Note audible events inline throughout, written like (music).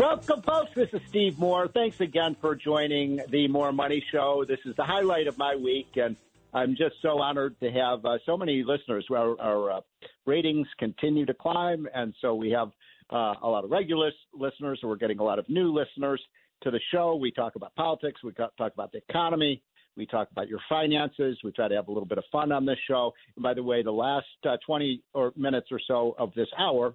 Welcome, folks. This is Steve Moore. Thanks again for joining the More Money Show. This is the highlight of my week, and I'm just so honored to have uh, so many listeners. Our, our uh, ratings continue to climb, and so we have uh, a lot of regular listeners, we're getting a lot of new listeners to the show. We talk about politics, we talk about the economy, we talk about your finances. We try to have a little bit of fun on this show. And by the way, the last uh, 20 or minutes or so of this hour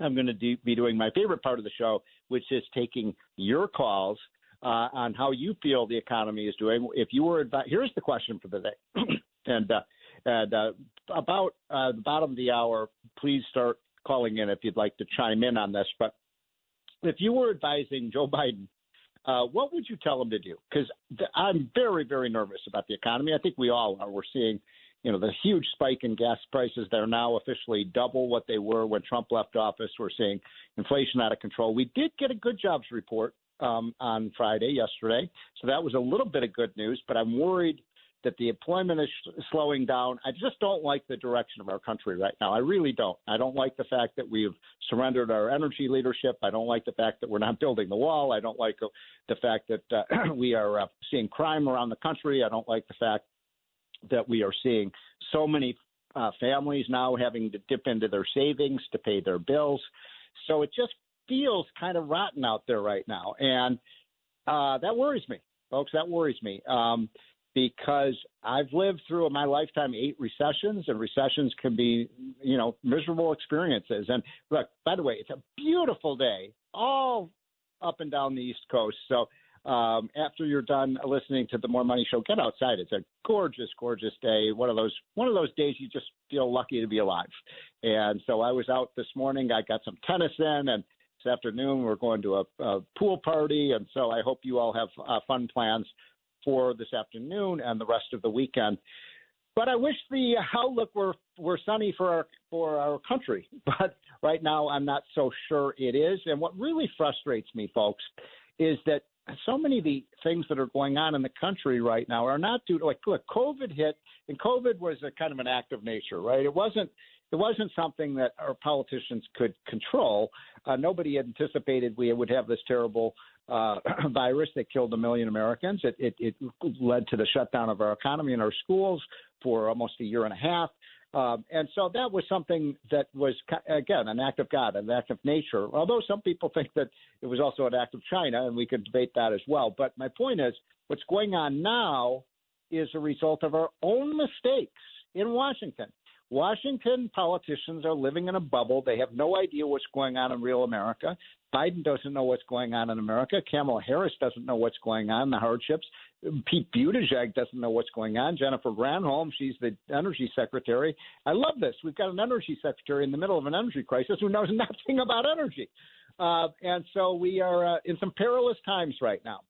I'm going to do, be doing my favorite part of the show, which is taking your calls uh, on how you feel the economy is doing. If you were advi- here's the question for the day, (clears throat) and uh, and uh, about uh, the bottom of the hour, please start calling in if you'd like to chime in on this. But if you were advising Joe Biden, uh, what would you tell him to do? Because th- I'm very very nervous about the economy. I think we all are. We're seeing you know, the huge spike in gas prices. They're now officially double what they were when Trump left office. We're seeing inflation out of control. We did get a good jobs report um, on Friday, yesterday. So that was a little bit of good news, but I'm worried that the employment is slowing down. I just don't like the direction of our country right now. I really don't. I don't like the fact that we've surrendered our energy leadership. I don't like the fact that we're not (laughs) building the wall. I don't like the fact that uh, (clears throat) we are uh, seeing crime around the country. I don't like the fact that we are seeing so many uh, families now having to dip into their savings to pay their bills. So it just feels kind of rotten out there right now. And uh, that worries me, folks. That worries me. Um, because I've lived through in my lifetime eight recessions, and recessions can be, you know, miserable experiences. And look, by the way, it's a beautiful day all up and down the East Coast. So um, after you're done listening to the More Money Show, get outside. It's a gorgeous, gorgeous day. One of those one of those days you just feel lucky to be alive. And so I was out this morning. I got some tennis in, and this afternoon we're going to a, a pool party. And so I hope you all have uh, fun plans for this afternoon and the rest of the weekend. But I wish the outlook were were sunny for our for our country. (laughs) But right now I'm not so sure it is. And what really frustrates me, folks, is that so many of the things that are going on in the country right now are not due to like look covid hit and covid was a kind of an act of nature right? It wasn't it wasn't something that our politicians could control. Uh, nobody anticipated we would have this terrible uh, (clears throat) virus that killed a million americans. It, it it led to the shutdown of our economy and our schools for almost a year and a half um, and so that was something that was, again, an act of God, an act of nature. Although some people (laughs) think that it was also an act of China, and we could debate that as well. But my point is, what's going on now is a result of our own mistakes in Washington. Washington politicians are living in a bubble. They have no idea what's going on in real America. Biden doesn't know what's going on in America. Kamala Harris doesn't know what's going on, the hardships. Pete Buttigieg doesn't know what's going on. Jennifer Granholm, she's the energy secretary. I love this. We've got an energy secretary in the middle of an energy crisis who knows (laughs) nothing about energy. Uh, and so we are uh, in some perilous times right now.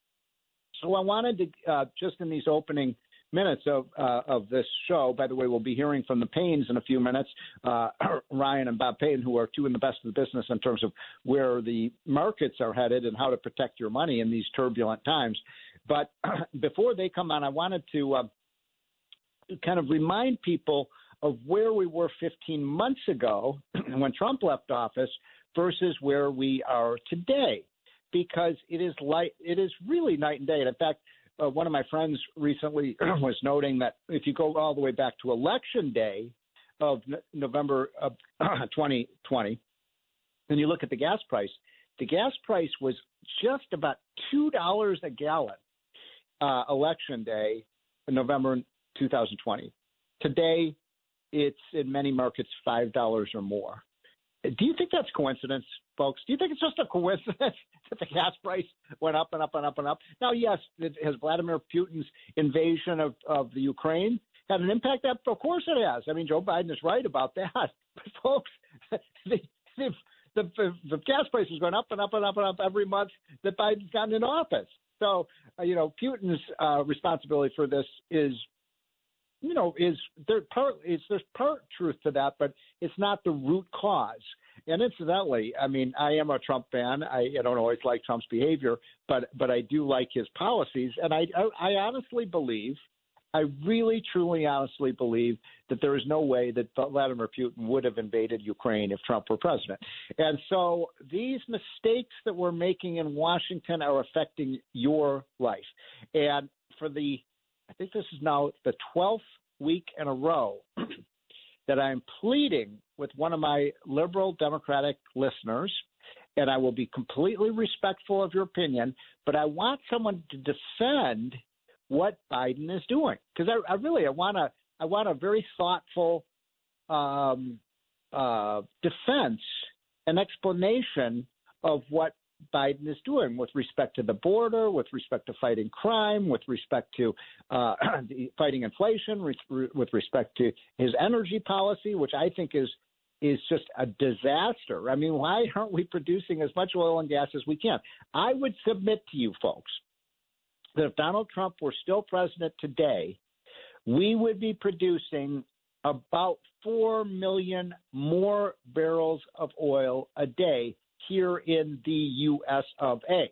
So I wanted to, uh, just in these opening – minutes of uh, of this show. By the way, we'll be hearing from the Paynes in a few minutes, uh, (clears throat) Ryan and Bob Payne, who are two in the best of the business in terms of where the markets are headed and how to protect your money in these turbulent times. But (clears throat) before they come on, I wanted to uh, kind of remind people of where we were 15 months ago (clears throat) when Trump left office versus where we are today because it is like it is really night and day. And in fact, uh, one of my friends recently (clears throat) was noting that if you go all the way back to election day of November of 2020, and you look at the gas price, the gas price was just about two dollars a gallon uh, election day, in November 2020. Today, it's in many markets five dollars or more. Do you think that's coincidence, folks? Do you think it's just a coincidence (laughs) that the gas price went up and up and up and up? Now, yes, has Vladimir Putin's invasion of, of the Ukraine had an impact? That of course it has. I mean, Joe Biden is right about that. (laughs) But folks, (laughs) the, the, the, the gas price is going up and up and up and up every month that Biden's gotten in office. So, uh, you know, Putin's uh, responsibility for this is you know, is there part is there's part truth to that, but it's not the root cause. And incidentally, I mean, I am a Trump fan. I, I don't always like Trump's behavior, but but I do like his policies, and I I, I honestly believe. I really, truly, honestly believe that there is no way that Vladimir Putin would have invaded Ukraine if Trump were president. And so these mistakes that we're making in Washington are affecting your life. And for the I think this is now the 12th week in a row (clears throat) that I'm pleading with one of my liberal Democratic listeners, and I will be completely respectful of your opinion, but I want someone to defend what Biden is doing because I, I, really I want a I want a very thoughtful um, uh, defense and explanation of what Biden is doing with respect to the border, with respect to fighting crime, with respect to uh, (clears throat) fighting inflation, with respect to his energy policy, which I think is is just a disaster. I mean, why aren't we producing as much oil and gas as we can? I would submit to you folks that if Donald Trump were still president today, we would be producing about 4 million more barrels of oil a day here in the U.S. of A.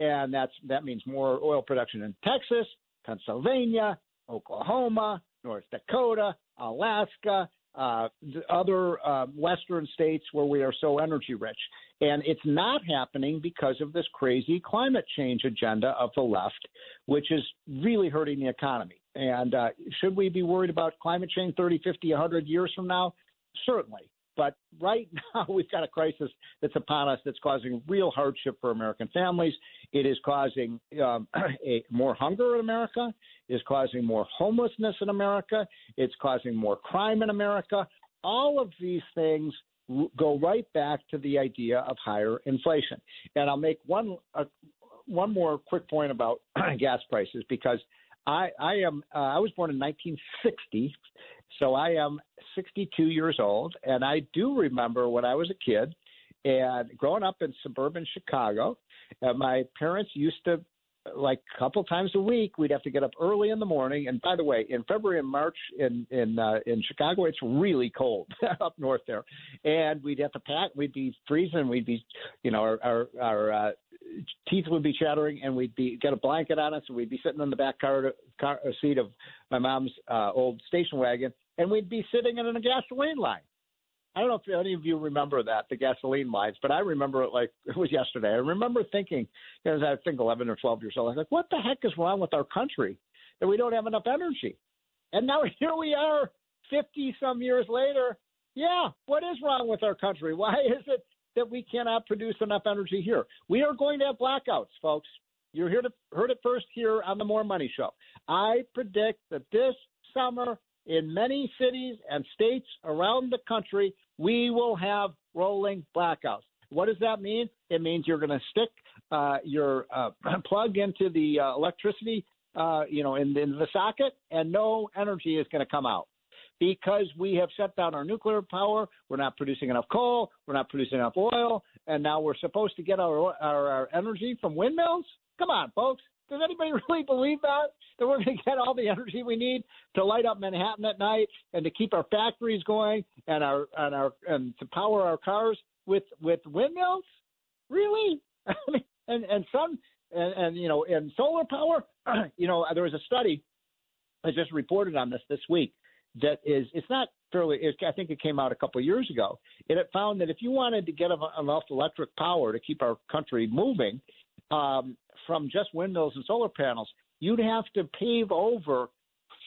And that's that means more oil production in Texas, Pennsylvania, Oklahoma, North Dakota, Alaska, uh, the other uh, Western states where we are so energy rich. And it's not happening because of this crazy climate change agenda of the left, which is really hurting the economy. And uh, should we be worried about climate change 30, 50, 100 years from now? Certainly. But right (laughs) now, we've got a crisis that's upon us that's causing real hardship for American families. It is causing um, (clears throat) a, more hunger in America. It is causing more homelessness in America. It's causing more crime in America. All of these things go right back to the idea of higher inflation. And I'll make one uh, one more quick point about (clears throat) gas prices because I I am uh, I was born in 1960, so I am 62 years old, and I do remember when I was a kid and growing up in suburban Chicago. Uh, my parents used to like a couple times a week we'd have to get up early in the morning and by the way in february and march in in uh, in chicago it's really cold (laughs) up north there and we'd have to pack we'd be freezing we'd be you know our our, our uh, teeth would be chattering and we'd be get a blanket on us and we'd be sitting in the back car, car seat of my mom's uh, old station wagon and we'd be sitting in a gasoline line. I don't know if any of you remember that, the gasoline lines, but I remember it like it was yesterday. I remember thinking, you know, I think 11 or 12 years old, I was like, what the heck is wrong with our country that we don't have enough energy? And now (laughs) here we are 50 some years later. Yeah, what is wrong with our country? Why (laughs) is it that we cannot produce enough energy here? We are going to have blackouts, folks. You heard it, heard it first here on the More Money Show. I predict that this summer in many cities and states around the country, we will have rolling blackouts. What does that mean? It means you're going to stick uh, your uh, (clears throat) plug into the uh, electricity, uh, you know, in, in the socket, and no energy is going to come out because we have shut down our nuclear power. We're not producing enough coal. We're not producing enough oil, and now we're supposed to get our our, our energy from windmills. Come on, folks. Does anybody (laughs) really believe that? That we're going to get all the energy we need to light up Manhattan at night and to keep our factories going and our and our and to power our cars with with windmills? Really? (laughs) and and sun and, and you know and solar power. (clears throat) you know, there was a study I just reported on this this week that is it's not fairly it, I think it came out a couple of years ago. It found that if you wanted to get enough electric power to keep our country moving, um, from just windmills and solar panels, you'd have to pave over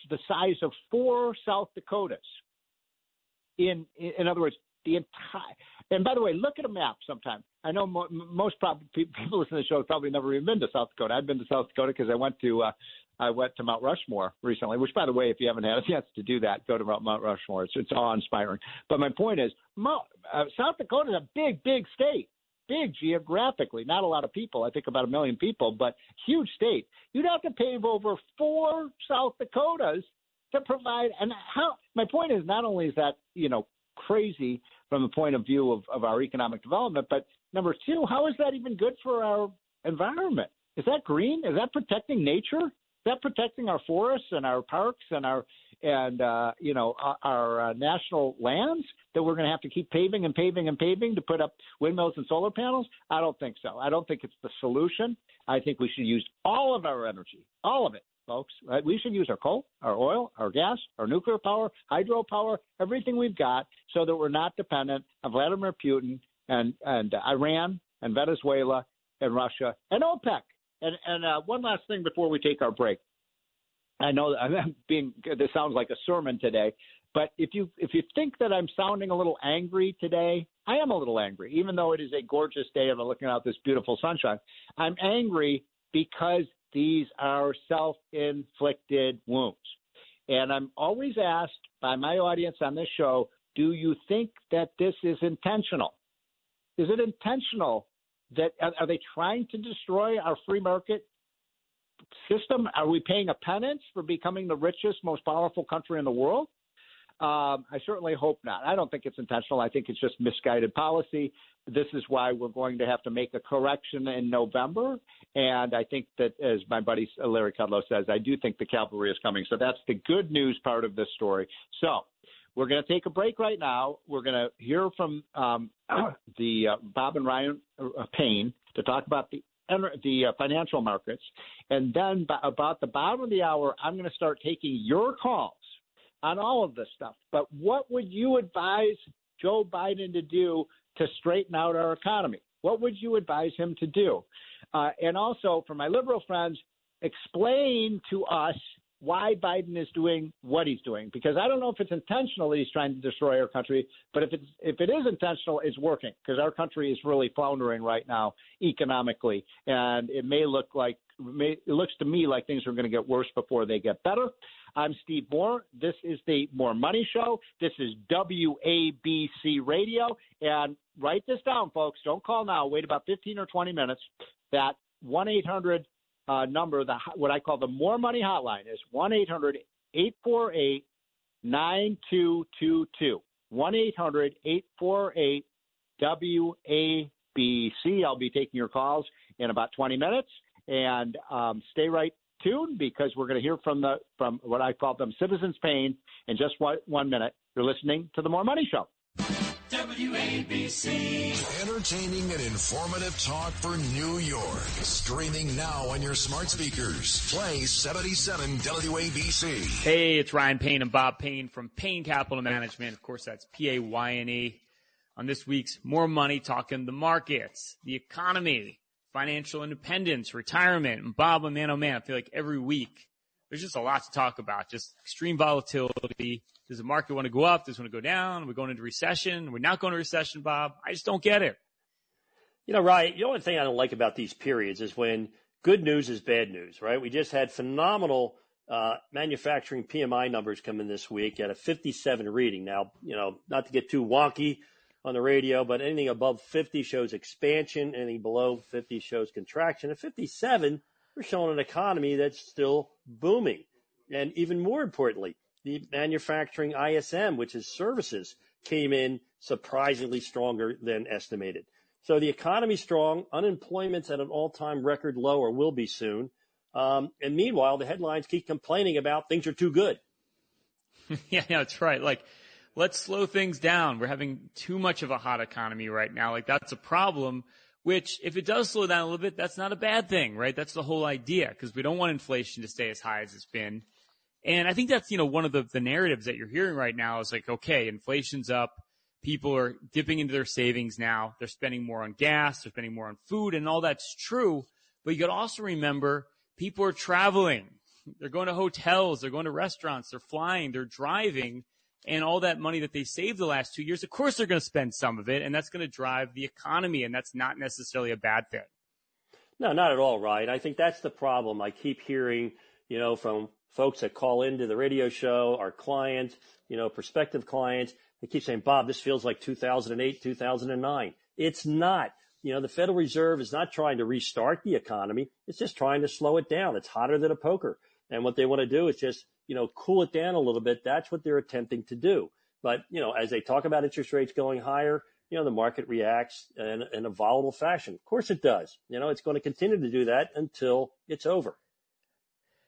the size of four South Dakotas. In in other words, the entire. And by the way, look at a map sometime. I know mo- most prob- people listening to the show have probably never even been to South Dakota. I've been to South Dakota because I went to uh, I went to Mount Rushmore recently. Which, by the way, if you haven't had a chance to do that, go to Mount Rushmore. It's it's awe inspiring. But my point is, Mo- uh, South Dakota is a big, big state big geographically, not a lot of people. I think about a million people, but huge state. You'd have to pave over four South Dakotas to provide. And how? My point is, not only is that you know crazy from the point of view of, of our economic development, but number two, how is that even good for our environment? Is that green? Is that protecting nature? Is that protecting our forests and our parks and our and uh, you know our, our uh, national lands that we're going to have to keep paving and paving and paving to put up windmills and solar panels? I don't think so. I don't think it's the solution. I think we should use all of our energy, all of it, folks. Right? We should use our coal, our oil, our gas, our nuclear power, hydropower, everything we've got, so that we're not dependent on Vladimir Putin and and Iran and Venezuela and Russia and OPEC. And and uh, one last thing before we take our break. I know that I'm (laughs) being this sounds like a sermon today, but if you if you think that I'm sounding a little angry today, I am a little angry, even though it is a gorgeous day and I'm looking out this beautiful sunshine. I'm angry because these are self-inflicted wounds. And I'm always asked by my audience on this show, do you think that this is intentional? Is it intentional that are they trying to destroy our free market system? Are we paying a penance for becoming the richest, most powerful country in the world? Um, I certainly hope not. I don't think it's intentional. I think it's just misguided policy. This is why we're going to have to make a correction in November. And I think that, as my buddy Larry Kudlow says, I do think the cavalry is coming. So that's the good news part of this story. So we're going to take a break right now. We're going to hear from um, (clears throat) the uh, Bob and Ryan uh, Payne to talk about the the uh, financial markets. And then about the bottom of the hour, I'm going to start taking your calls on all of this stuff. But what would you advise Joe Biden to do to straighten out our economy? What would you advise him to do? Uh, and also, for my liberal friends, explain to us why Biden is doing what he's doing because I don't know if it's intentional that he's trying to destroy our country, but if it's if it is intentional, it's working because our country is really floundering right now economically, and it may look like may, it looks to me like things are going to get worse before they get better. I'm Steve Moore. This is the More Money Show. This is WABC Radio, and write this down, folks. Don't call now. Wait about 15 or 20 minutes. That one eight hundred uh, number, the what I call the More Money Hotline, is one eight hundred eight four eight nine two two two. One eight hundred eight four eight WABC. I'll be taking your calls in about 20 minutes, and um, stay right tuned because we're going to hear from the from what I call them Citizens Payne in just one, one minute. You're listening to the More Money Show. WABC. Entertaining and informative talk for New York. Streaming now on your smart speakers. Play 77 WABC. Hey, it's Ryan Payne and Bob Payne from Payne Capital Management. Of course, that's P A Y N E. On this week's More Money, talking the markets, the economy, financial independence, retirement. And Bob, oh man, oh man, I feel like every week there's just a lot to talk about. Just extreme volatility. Does the market want to go up? Does it want to go down? We're going into recession. We're not going to recession, Bob. I just don't get it. You know, right. The only thing I don't like about these periods is when good news is bad news, right? We just had phenomenal uh, manufacturing PMI numbers come in this week at a 57 reading. Now, you know, not to get too wonky on the radio, but anything above 50 shows expansion, anything below 50 shows contraction. At 57, we're showing an economy that's still booming. And even more importantly, the manufacturing ISM, which is services, came in surprisingly stronger than estimated. So the economy's strong, unemployment's at an all-time record low or will be soon. Um, and meanwhile, the headlines keep complaining about things are too good. (laughs) yeah, that's right. Like, let's slow things down. We're having too much of a hot economy right now. Like, that's a problem. Which, if it does slow down a little bit, that's not a bad thing, right? That's the whole idea, because we don't want inflation to stay as high as it's been. And I think that's, you know, one of the, the narratives that you're hearing right now is like, okay, inflation's up. People are dipping into their savings now. They're spending more on gas. They're spending more on food and all that's true. But you got to also remember people are traveling. They're going to hotels. They're going to restaurants. They're flying. They're driving. And all that money that they saved the last two years, of course they're going to spend some of it, and that's going to drive the economy, and that's not necessarily a bad thing. No, not at all, right? I think that's the problem. I keep hearing, you know, from folks that call into the radio show, our clients, you know, prospective clients, they keep saying, Bob, this feels like 2008, 2009. It's not. You know, the Federal Reserve is not trying to restart the economy. It's just trying to slow it down. It's hotter than a poker. And what they want to do is just, you know, cool it down a little bit. That's what they're attempting to do. But, you know, as they talk about interest rates going higher, you know, the market reacts in, in a volatile fashion. Of course it does. You know, it's going to continue to do that until it's over.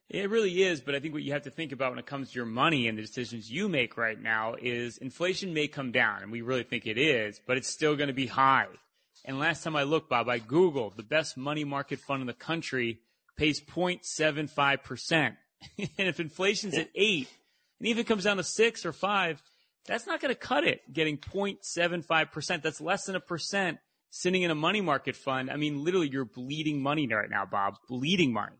It really is, but I think what you have to think about when it comes to your money and the decisions you make right now is inflation may come down, and we really think it is, but it's still going to be high. And last time I looked, Bob, I Googled the best money market fund in the country pays 0.75%. (laughs) and if inflation's at eight, and even comes down to six or five, that's not going to cut it getting 0.75%. That's less than a percent sitting in a money market fund. I mean, literally, you're bleeding money right now, Bob, bleeding money.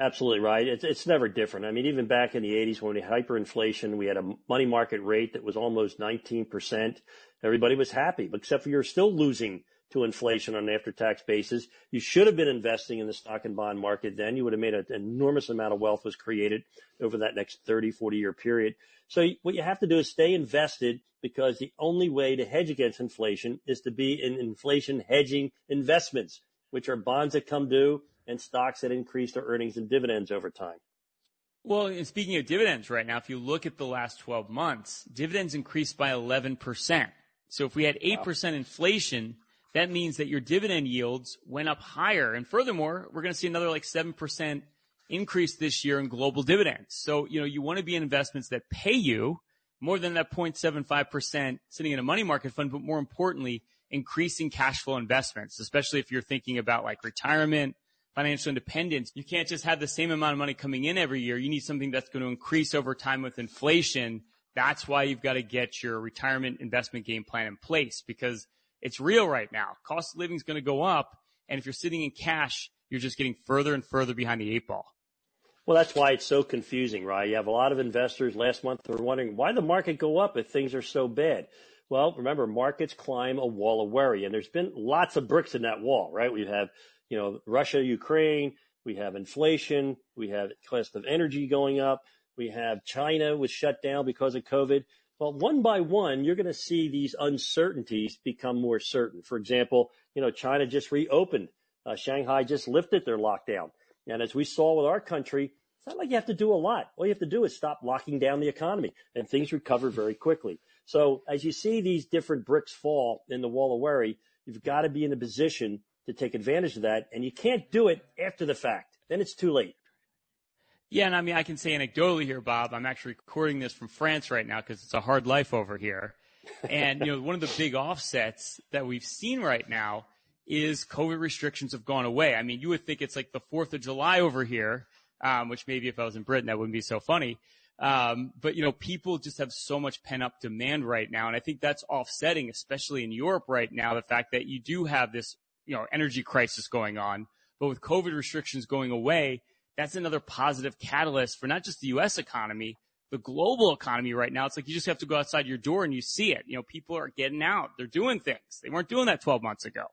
Absolutely right. It's, it's never different. I mean, even back in the 80s when we had hyperinflation, we had a money market rate that was almost 19%. Everybody was happy, except for you're still losing to inflation on an after-tax basis. You should have been investing in the stock and bond market then. You would have made an enormous amount of wealth was created over that next 30, 40 year period. So what you have to do is stay invested because the only way to hedge against inflation is to be in inflation hedging investments, which are bonds that come due and stocks that increase their earnings and dividends over time. Well, and speaking of dividends right now, if you look at the last 12 months, dividends increased by 11%. So if we had 8% wow. inflation, that means that your dividend yields went up higher. And furthermore, we're going to see another like 7% increase this year in global dividends. So, you know, you want to be in investments that pay you more than that 0.75% sitting in a money market fund, but more importantly, increasing cash flow investments, especially if you're thinking about like retirement, financial independence. You can't just have the same amount of money coming in every year. You need something that's going to increase over time with inflation. That's why you've got to get your retirement investment game plan in place because it's real right now. Cost of living is going to go up. And if you're sitting in cash, you're just getting further and further behind the eight ball. Well, that's why it's so confusing, right? You have a lot of investors last month were wondering why the market go up if things are so bad. Well, remember, markets climb a wall of worry, and there's been lots of bricks in that wall, right? We have, you know, Russia, Ukraine, we have inflation, we have cost of energy going up, we have China was shut down because of COVID. Well, one by one, you're going to see these uncertainties become more certain. For example, you know, China just reopened. Uh, Shanghai just lifted their lockdown. And as we saw with our country, it's not like you have to do a lot. All you have to do is stop locking down the economy and things recover very quickly. So as you see these different bricks fall in the wall of worry, you've got to be in a position to take advantage of that. And you can't do it after the fact. Then it's too late. Yeah, and I mean, I can say anecdotally here, Bob, I'm actually recording this from France right now because it's a hard life over here. And, you know, one of the big offsets that we've seen right now is COVID restrictions have gone away. I mean, you would think it's like the 4th of July over here, um, which maybe if I was in Britain, that wouldn't be so funny. Um, but, you know, people just have so much pent up demand right now. And I think that's offsetting, especially in Europe right now, the fact that you do have this, you know, energy crisis going on. But with COVID restrictions going away, that's another positive catalyst for not just the U.S. economy, the global economy right now. It's like you just have to go outside your door and you see it. You know, people are getting out. They're doing things. They weren't doing that 12 months ago.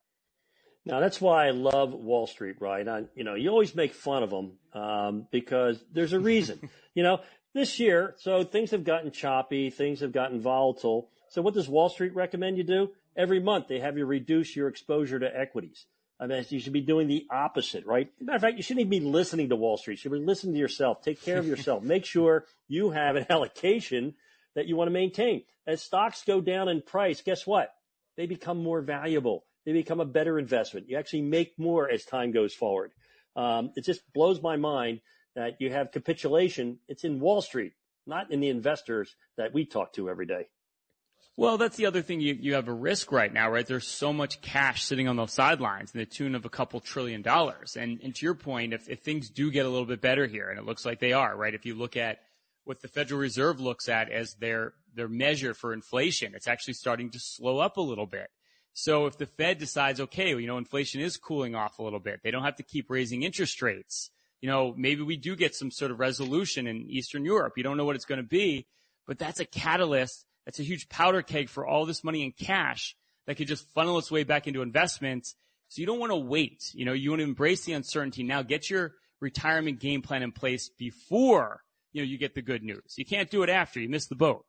Now that's why I love Wall Street, right? I, you know, you always make fun of them um, because there's a reason. (laughs) you know, this year, so things have gotten choppy, things have gotten volatile. So what does Wall Street recommend you do? Every month they have you reduce your exposure to equities. I mean, you should be doing the opposite, right? matter of fact, you shouldn't even be listening to Wall Street. You should be listening to yourself. Take care of yourself. (laughs) Make sure you have an allocation that you want to maintain. As stocks go down in price, guess what? They become more valuable. They become a better investment. You actually make more as time goes forward. Um, it just blows my mind that you have capitulation. It's in Wall Street, not in the investors that we talk to every day. Well, that's the other thing. You, you have a risk right now, right? There's so much cash sitting on the sidelines in the tune of a couple trillion dollars. And, and to your point, if, if things do get a little bit better here, and it looks like they are, right? If you look at what the Federal Reserve looks at as their, their measure for inflation, it's actually starting to slow up a little bit. So if the Fed decides, okay, you know, inflation is cooling off a little bit, they don't have to keep raising interest rates. You know, maybe we do get some sort of resolution in Eastern Europe. You don't know what it's going to be but that's a catalyst. That's a huge powder keg for all this money in cash that could just funnel its way back into investments. So you don't want to wait. You know, you want to embrace the uncertainty now. Get your retirement game plan in place before, you know, you get the good news. You can't do it after. You miss the boat.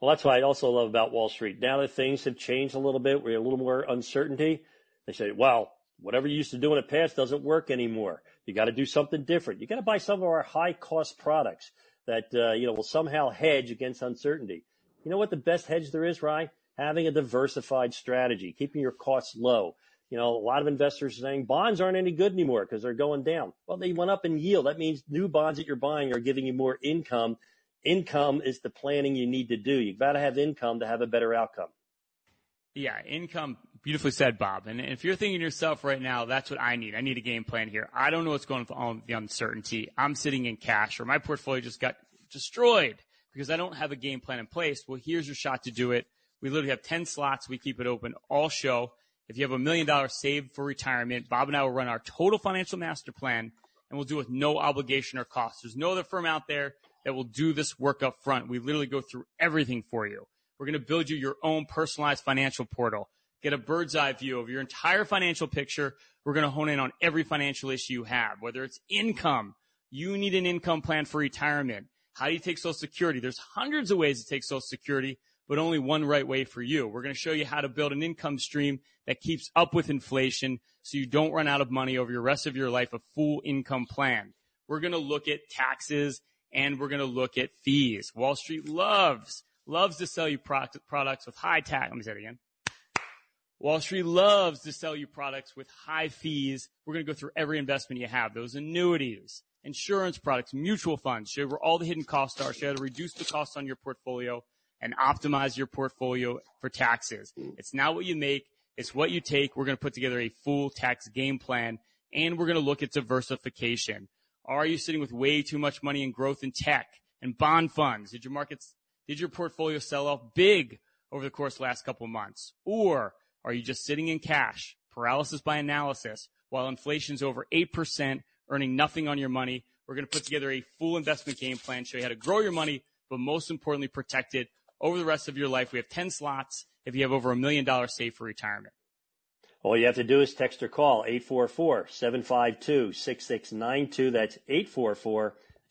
Well, that's what I also love about Wall Street. Now that things have changed a little bit, we're a little more uncertainty. They say, well, whatever you used to do in the past doesn't work anymore. You got to do something different. You got to buy some of our high cost products that, uh, you know, will somehow hedge against uncertainty. You know what the best hedge there is, Ryan? Having a diversified strategy, keeping your costs low. You know, a lot of investors are saying bonds aren't any good anymore because they're going down. Well, they went up in yield. That means new bonds that you're buying are giving you more income. Income is the planning you need to do. You've got to have income to have a better outcome. Yeah, income. Beautifully said, Bob. And if you're thinking to yourself right now, that's what I need. I need a game plan here. I don't know what's going on with the uncertainty. I'm sitting in cash or my portfolio just got destroyed because I don't have a game plan in place. Well, here's your shot to do it. We literally have 10 slots. We keep it open all show. If you have a million dollars saved for retirement, Bob and I will run our total financial master plan and we'll do it with no obligation or cost. There's no other firm out there that will do this work up front. We literally go through everything for you. We're going to build you your own personalized financial portal. Get a bird's eye view of your entire financial picture. We're going to hone in on every financial issue you have, whether it's income. You need an income plan for retirement. How do you take Social Security? There's hundreds of ways to take Social Security, but only one right way for you. We're going to show you how to build an income stream that keeps up with inflation so you don't run out of money over the rest of your life, a full income plan. We're going to look at taxes and we're going to look at fees. Wall Street loves, loves to sell you products with high tax. Let me say it again. Wall Street loves to sell you products with high fees. We're going to go through every investment you have, those annuities, insurance products, mutual funds, show where all the hidden costs are, show how to reduce the costs on your portfolio and optimize your portfolio for taxes. It's not what you make. It's what you take. We're going to put together a full tax game plan and we're going to look at diversification. Are you sitting with way too much money in growth in tech and bond funds? Did your markets, did your portfolio sell off big over the course the last couple months? Or are you just sitting in cash, paralysis by analysis, while inflation's over 8%, earning nothing on your money? We're going to put together a full investment game plan, show you how to grow your money, but most importantly, protect it over the rest of your life. We have 10 slots if you have over a million dollars saved for retirement. All you have to do is text or call 844-752-6692. That's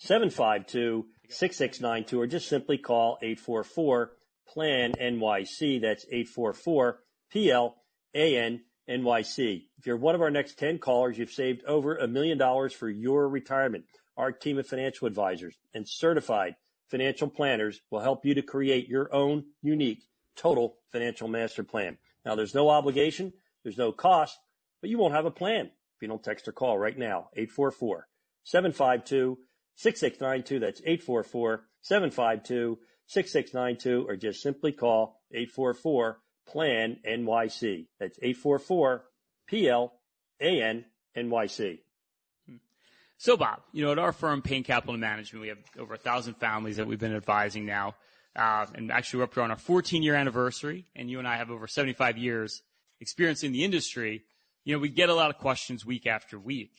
844-752-6692 or just simply call 844 PLAN NYC. That's 844 PLAN NYC. If you're one of our next 10 callers, you've saved over a million dollars for your retirement. Our team of financial advisors and certified financial planners will help you to create your own unique total financial master plan. Now, there's no obligation, there's no cost, but you won't have a plan if you don't text or call right now. 844 752 6692. That's 844 752 6692, or just simply call 844 PLAN NYC. That's 844 PLAN NYC. So, Bob, you know, at our firm, Payne Capital Management, we have over a thousand families that we've been advising now. Uh, and actually, we're up to on our 14 year anniversary, and you and I have over 75 years experience in the industry. You know, we get a lot of questions week after week.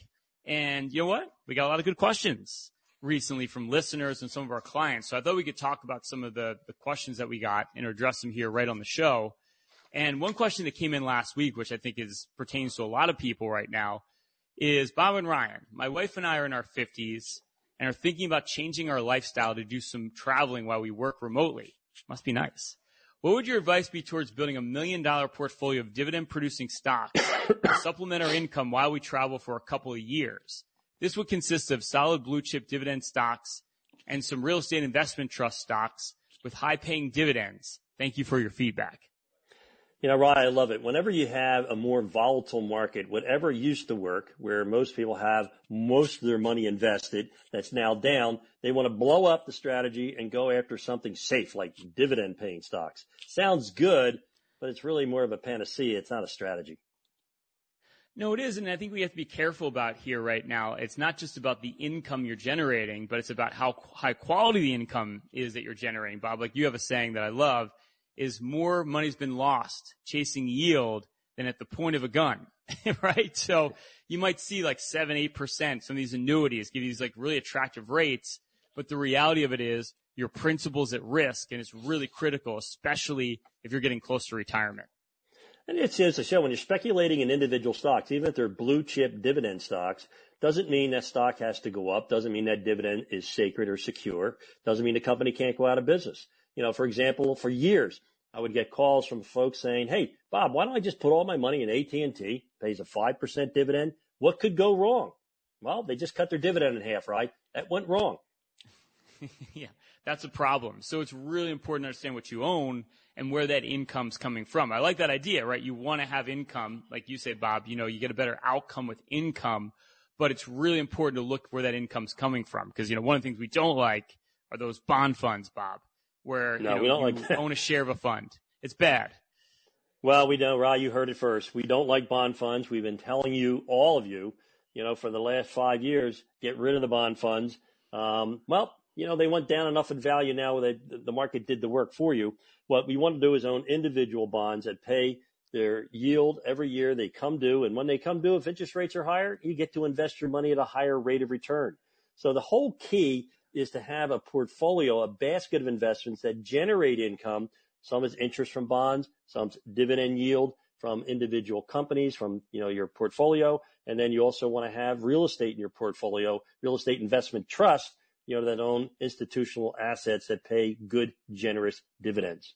And you know what? We got a lot of good questions recently from listeners and some of our clients. So I thought we could talk about some of the, the questions that we got and address them here right on the show. And one question that came in last week, which I think is pertains to a lot of people right now, is Bob and Ryan. My wife and I are in our 50s and are thinking about changing our lifestyle to do some traveling while we work remotely. Must be nice. What would your advice be towards building a million dollar portfolio of dividend producing stocks to (coughs) supplement our income while we travel for a couple of years? This would consist of solid blue chip dividend stocks and some real estate investment trust stocks with high paying dividends. Thank you for your feedback. You know, Ryan, I love it. Whenever you have a more volatile market, whatever used to work, where most people have most of their money invested, that's now down, they want to blow up the strategy and go after something safe like dividend paying stocks. Sounds good, but it's really more of a panacea. It's not a strategy. No, it is. And I think we have to be careful about here right now. It's not just about the income you're generating, but it's about how high quality the income is that you're generating. Bob, like you have a saying that I love is more money's been lost chasing yield than at the point of a gun, (laughs) right? So you might see like seven, eight percent. Some of these annuities give you these like really attractive rates, but the reality of it is your principal's at risk, and it's really critical, especially if you're getting close to retirement. And it says to show when you're speculating in individual stocks, even if they're blue chip dividend stocks, doesn't mean that stock has to go up. Doesn't mean that dividend is sacred or secure. Doesn't mean the company can't go out of business. You know, for example, for years, I would get calls from folks saying, Hey, Bob, why don't I just put all my money in AT&T, pays a 5% dividend? What could go wrong? Well, they just cut their dividend in half, right? That went wrong. (laughs) yeah, that's a problem. So it's really important to understand what you own and where that income's coming from. I like that idea, right? You want to have income, like you say, Bob, you know, you get a better outcome with income, but it's really important to look where that income's coming from. Cause, you know, one of the things we don't like are those bond funds, Bob, where no, you, know, we don't you like that. own a share of a fund. It's bad. Well, we know, Ra, you heard it first. We don't like bond funds. We've been telling you, all of you, you know, for the last five years, get rid of the bond funds. Um, well, you know, they went down enough in value now that the market did the work for you. What we want to do is own individual bonds that pay their yield every year. They come due. And when they come due, if interest rates are higher, you get to invest your money at a higher rate of return. So the whole key is to have a portfolio, a basket of investments that generate income. Some is interest from bonds, some's dividend yield from individual companies, from, you know, your portfolio. And then you also want to have real estate in your portfolio, real estate investment trust you know, that own institutional assets that pay good, generous dividends.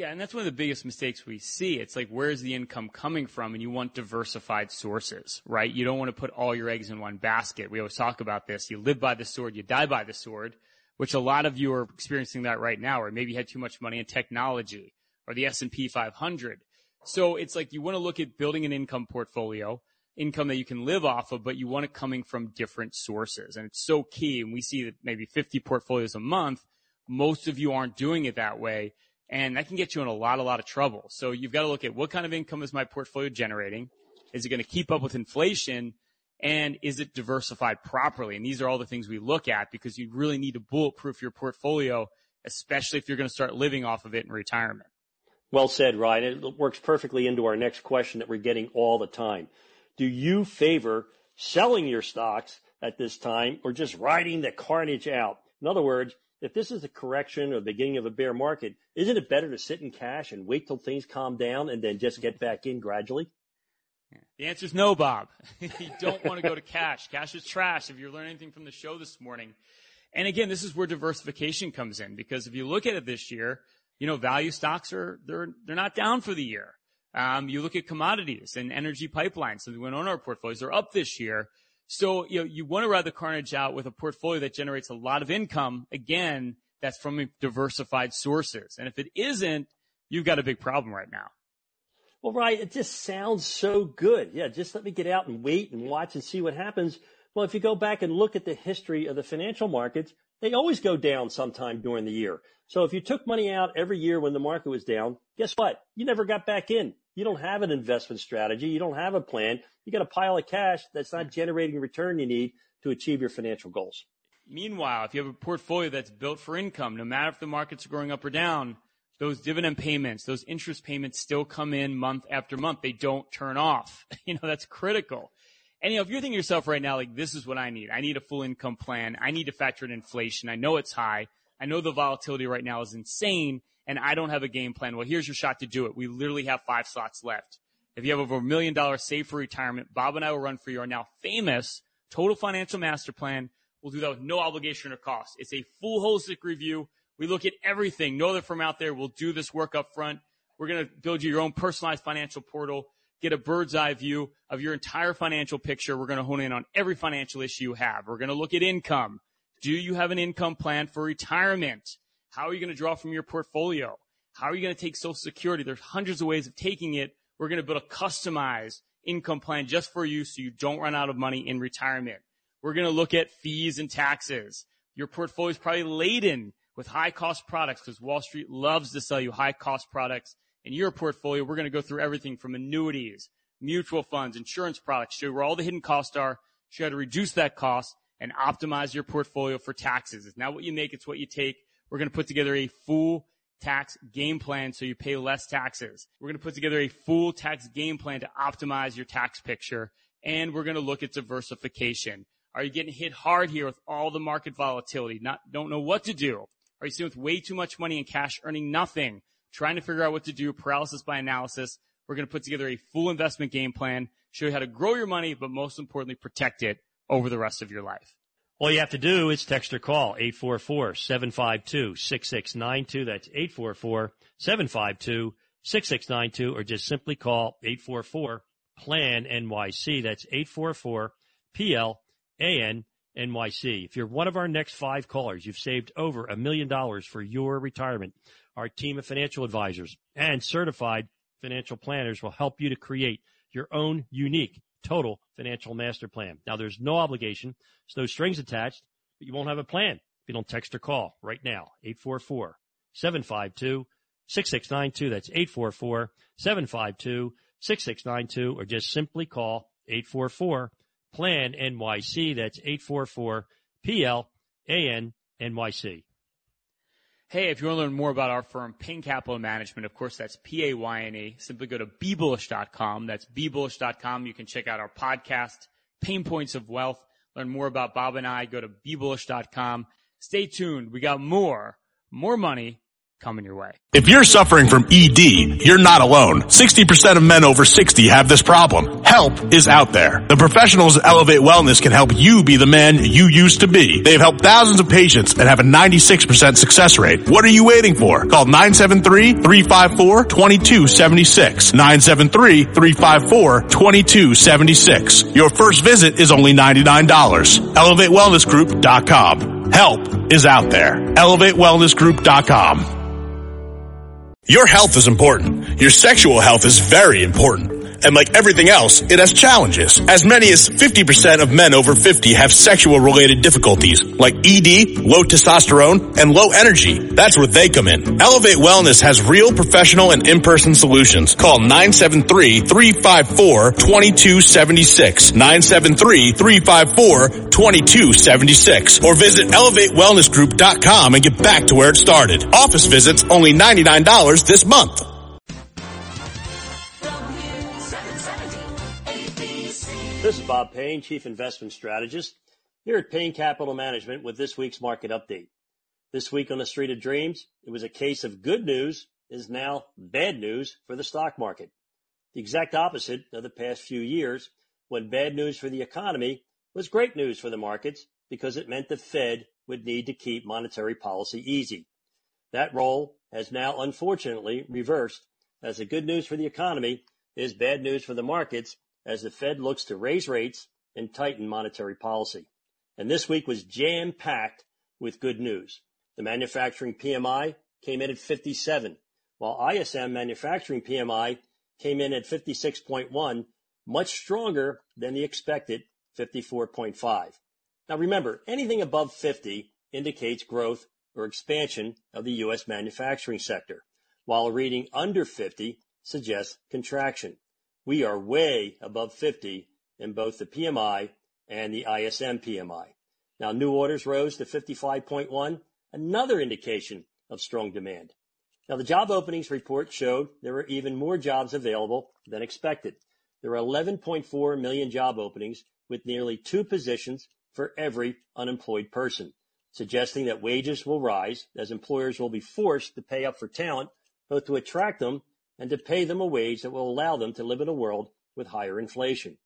Yeah, and that's one of the biggest mistakes we see. It's like, where's the income coming from? And you want diversified sources, right? You don't want to put all your eggs in one basket. We always talk about this. You live by the sword, you die by the sword, which a lot of you are experiencing that right now, or maybe you had too much money in technology or the S&P 500. So it's like you want to look at building an income portfolio income that you can live off of, but you want it coming from different sources. And it's so key. And we see that maybe 50 portfolios a month. Most of you aren't doing it that way. And that can get you in a lot, a lot of trouble. So you've got to look at what kind of income is my portfolio generating? Is it going to keep up with inflation? And is it diversified properly? And these are all the things we look at because you really need to bulletproof your portfolio, especially if you're going to start living off of it in retirement. Well said, Ryan. It works perfectly into our next question that we're getting all the time do you favor selling your stocks at this time or just riding the carnage out? In other words, if this is a correction or the beginning of a bear market, isn't it better to sit in cash and wait till things calm down and then just get back in gradually? The answer is no, Bob. (laughs) you don't want to go to cash. Cash is trash if you're learning anything from the show this morning. And again, this is where diversification comes in because if you look at it this year, you know, value stocks are, they're, they're not down for the year. Um, you look at commodities and energy pipelines, so we on our portfolios are up this year. So, you know, you want to ride the carnage out with a portfolio that generates a lot of income. Again, that's from diversified sources. And if it isn't, you've got a big problem right now. Well, right. It just sounds so good. Yeah. Just let me get out and wait and watch and see what happens. Well, if you go back and look at the history of the financial markets, they always go down sometime during the year. So if you took money out every year when the market was down, guess what? You never got back in. You don't have an investment strategy. You don't have a plan. You got a pile of cash that's not generating the return you need to achieve your financial goals. Meanwhile, if you have a portfolio that's built for income, no matter if the markets are going up or down, those dividend payments, those interest payments still come in month after month. They don't turn off. (laughs) You know, that's critical. And you know, if you're thinking yourself right now, like, this is what I need. I need a full income plan. I need to factor in inflation. I know it's high. I know the volatility right now is insane and I don't have a game plan. Well, here's your shot to do it. We literally have five slots left. If you have over a million dollars saved for retirement, Bob and I will run for your now famous total financial master plan. We'll do that with no obligation or cost. It's a full holistic review. We look at everything. No other firm out there will do this work up front. We're going to build you your own personalized financial portal get a bird's eye view of your entire financial picture. We're going to hone in on every financial issue you have. We're going to look at income. Do you have an income plan for retirement? How are you going to draw from your portfolio? How are you going to take Social Security? There's hundreds of ways of taking it. We're going to build a customized income plan just for you so you don't run out of money in retirement. We're going to look at fees and taxes. Your portfolio is probably laden with high cost products because Wall Street loves to sell you high cost products in your portfolio, we're going to go through everything from annuities, mutual funds, insurance products, show you where all the hidden costs are, show you how to reduce that cost and optimize your portfolio for taxes. It's not what you make, it's what you take. We're going to put together a full tax game plan so you pay less taxes. We're going to put together a full tax game plan to optimize your tax picture. And we're going to look at diversification. Are you getting hit hard here with all the market volatility? Not, don't know what to do. Are you sitting with way too much money in cash, earning nothing, trying to figure out what to do, paralysis by analysis? We're going to put together a full investment game plan, show you how to grow your money, but most importantly, protect it over the rest of your life. All you have to do is text or call 844-752-6692. That's 844-752-6692 or just simply call 844 plan NYC. That's 844 PLAN NYC. If you're one of our next five callers, you've saved over a million dollars for your retirement. Our team of financial advisors and certified financial planners will help you to create your own unique total financial master plan. Now, there's no obligation, there's no strings attached, but you won't have a plan if you don't text or call right now. 844 752 6692. That's 844 752 6692, or just simply call 844 PLAN NYC. That's 844 PLAN NYC. Hey, if you want to learn more about our firm, Payne Capital Management, of course, that's P-A-Y-N-E. Simply go to BeBullish.com. That's BeBullish.com. You can check out our podcast, Payne Points of Wealth. Learn more about Bob and I. Go to BeBullish.com. Stay tuned. We got more, more money coming your way. If you're suffering from ED, you're not alone. 60% of men over 60 have this problem. Help is out there. The professionals at Elevate Wellness can help you be the man you used to be. They've helped thousands of patients and have a 96% success rate. What are you waiting for? Call 973-354-2276. 973-354-2276. Your first visit is only $99. ElevateWellnessGroup.com. Help is out there. ElevateWellnessGroup.com. Your health is important. Your sexual health is very important. And like everything else, it has challenges. As many as 50% of men over 50 have sexual related difficulties like ED, low testosterone, and low energy. That's where they come in. Elevate Wellness has real professional and in-person solutions. Call 973-354-2276. 973-354-2276. Or visit elevatewellnessgroup.com and get back to where it started. Office visits only $99 this month. This is Bob Payne, Chief Investment Strategist, here at Payne Capital Management with this week's market update. This week on the Street of Dreams, it was a case of good news is now bad news for the stock market. The exact opposite of the past few years when bad news for the economy was great news for the markets because it meant the Fed would need to keep monetary policy easy. That role has now unfortunately reversed as the good news for the economy is bad news for the markets as the Fed looks to raise rates and tighten monetary policy. And this week was jam packed with good news. The manufacturing PMI came in at 57, while ISM manufacturing PMI came in at 56.1, much stronger than the expected 54.5. Now remember, anything above 50 indicates growth or expansion of the U.S. manufacturing sector, while a reading under 50 suggests contraction we are way above 50 in both the PMI and the ISM PMI. Now, new orders rose to 55.1, another indication of strong demand. Now, the job openings report showed there were even more jobs available than expected. There are 11.4 million job openings with nearly two positions for every unemployed person, suggesting that wages will rise as employers will be forced to pay up for talent, both to attract them and to pay them a wage that will allow them to live in a world with higher inflation.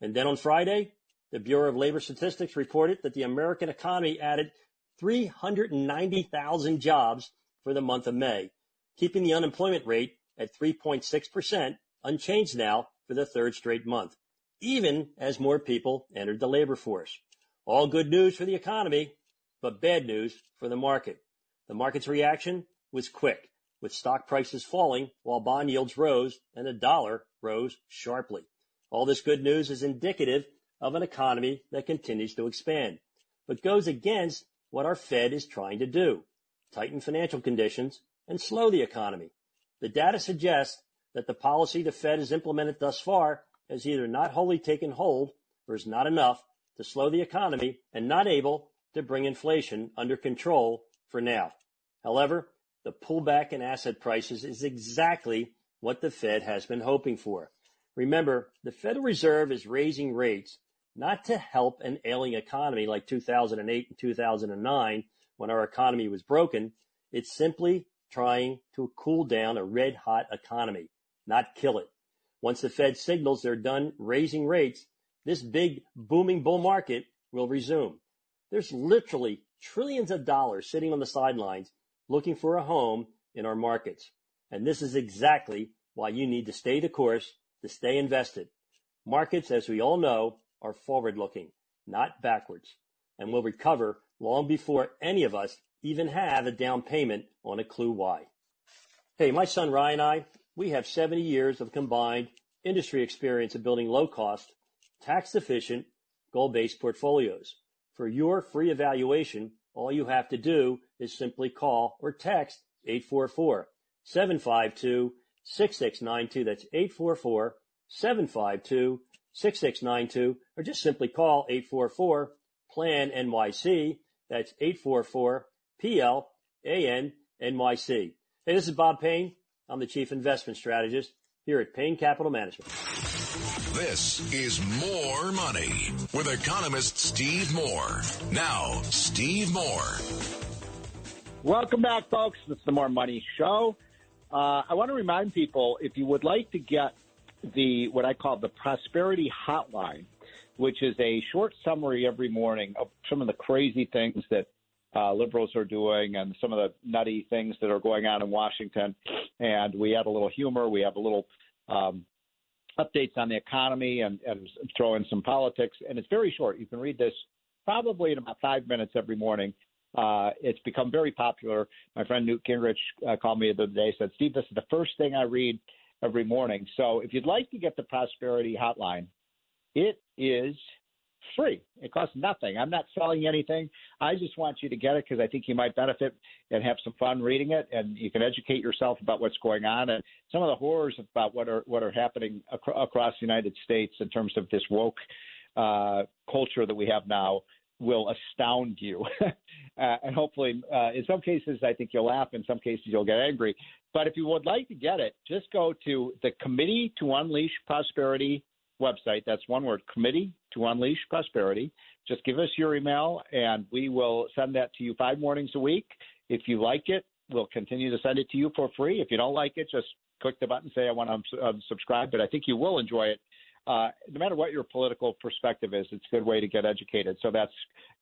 And then on Friday, the Bureau of Labor Statistics reported that the American economy added 390,000 jobs for the month of May, keeping the unemployment rate at 3.6%, unchanged now for the third straight month, even as more people entered the labor force. All good news for the economy, but bad news for the market. The market's reaction was quick with stock prices falling while bond yields rose and the dollar rose sharply. All this good news is indicative of an economy that continues to expand, but goes against what our Fed is trying to do, tighten financial conditions and slow the economy. The data suggests that the policy the Fed has implemented thus far has either not wholly taken hold or is not enough to slow the economy and not able to bring inflation under control for now. However, the pullback in asset prices is exactly what the Fed has been hoping for. Remember, the Federal Reserve is raising rates not to help an ailing economy like 2008 and 2009 when our economy was broken. It's simply trying to cool down a red hot economy, not kill it. Once the Fed signals they're done raising rates, this big booming bull market will resume. There's literally trillions of dollars sitting on the sidelines looking for a home in our markets. And this is exactly why you need to stay the course, to stay invested. Markets, as we all know, are forward looking, not backwards, and will recover long before any of us even have a down payment on a clue why. Hey, my son Ryan and I, we have 70 years of combined industry experience of building low cost, tax efficient, goal based portfolios. For your free evaluation, all you have to do is simply call or text 844 752 6692. That's 844 752 6692, or just simply call 844 PLAN NYC. That's 844 PL AN NYC. Hey, this is Bob Payne. I'm the Chief Investment Strategist here at Payne Capital Management. This is More Money with economist Steve Moore. Now, Steve Moore. Welcome back, folks. This is the More Money Show. Uh, I want to remind people if you would like to get the what I call the Prosperity Hotline, which is a short summary every morning of some of the crazy things that uh, liberals are doing and some of the nutty things that are going on in Washington. And we add a little humor. We have a little um, updates on the economy and, and throw in some politics. And it's very short. You can read this probably in about five minutes every morning. Uh, it's become very popular. My friend Newt Gingrich uh, called me the other day, said, Steve, this is the first thing I read every morning. So if you'd like to get the Prosperity Hotline, it is free. It costs nothing. I'm not selling anything. I just want you to get it because I think you might benefit and have some fun reading it, and you can educate yourself about what's going on and some of the horrors about what are what are happening ac- across the United States in terms of this woke uh, culture that we have now will astound you. (laughs) uh, and hopefully, uh, in some cases, I think you'll laugh. In some cases, you'll get angry. But if you would like to get it, just go to the Committee to Unleash Prosperity website. That's one word, Committee to Unleash Prosperity. Just give us your email, and we will send that to you five mornings a week. If you like it, we'll continue to send it to you for free. If you don't like it, just click the button, say I want to unsubscribe. But I think you will enjoy it. Uh, no matter what your political perspective is, it's a good way to get educated. So that's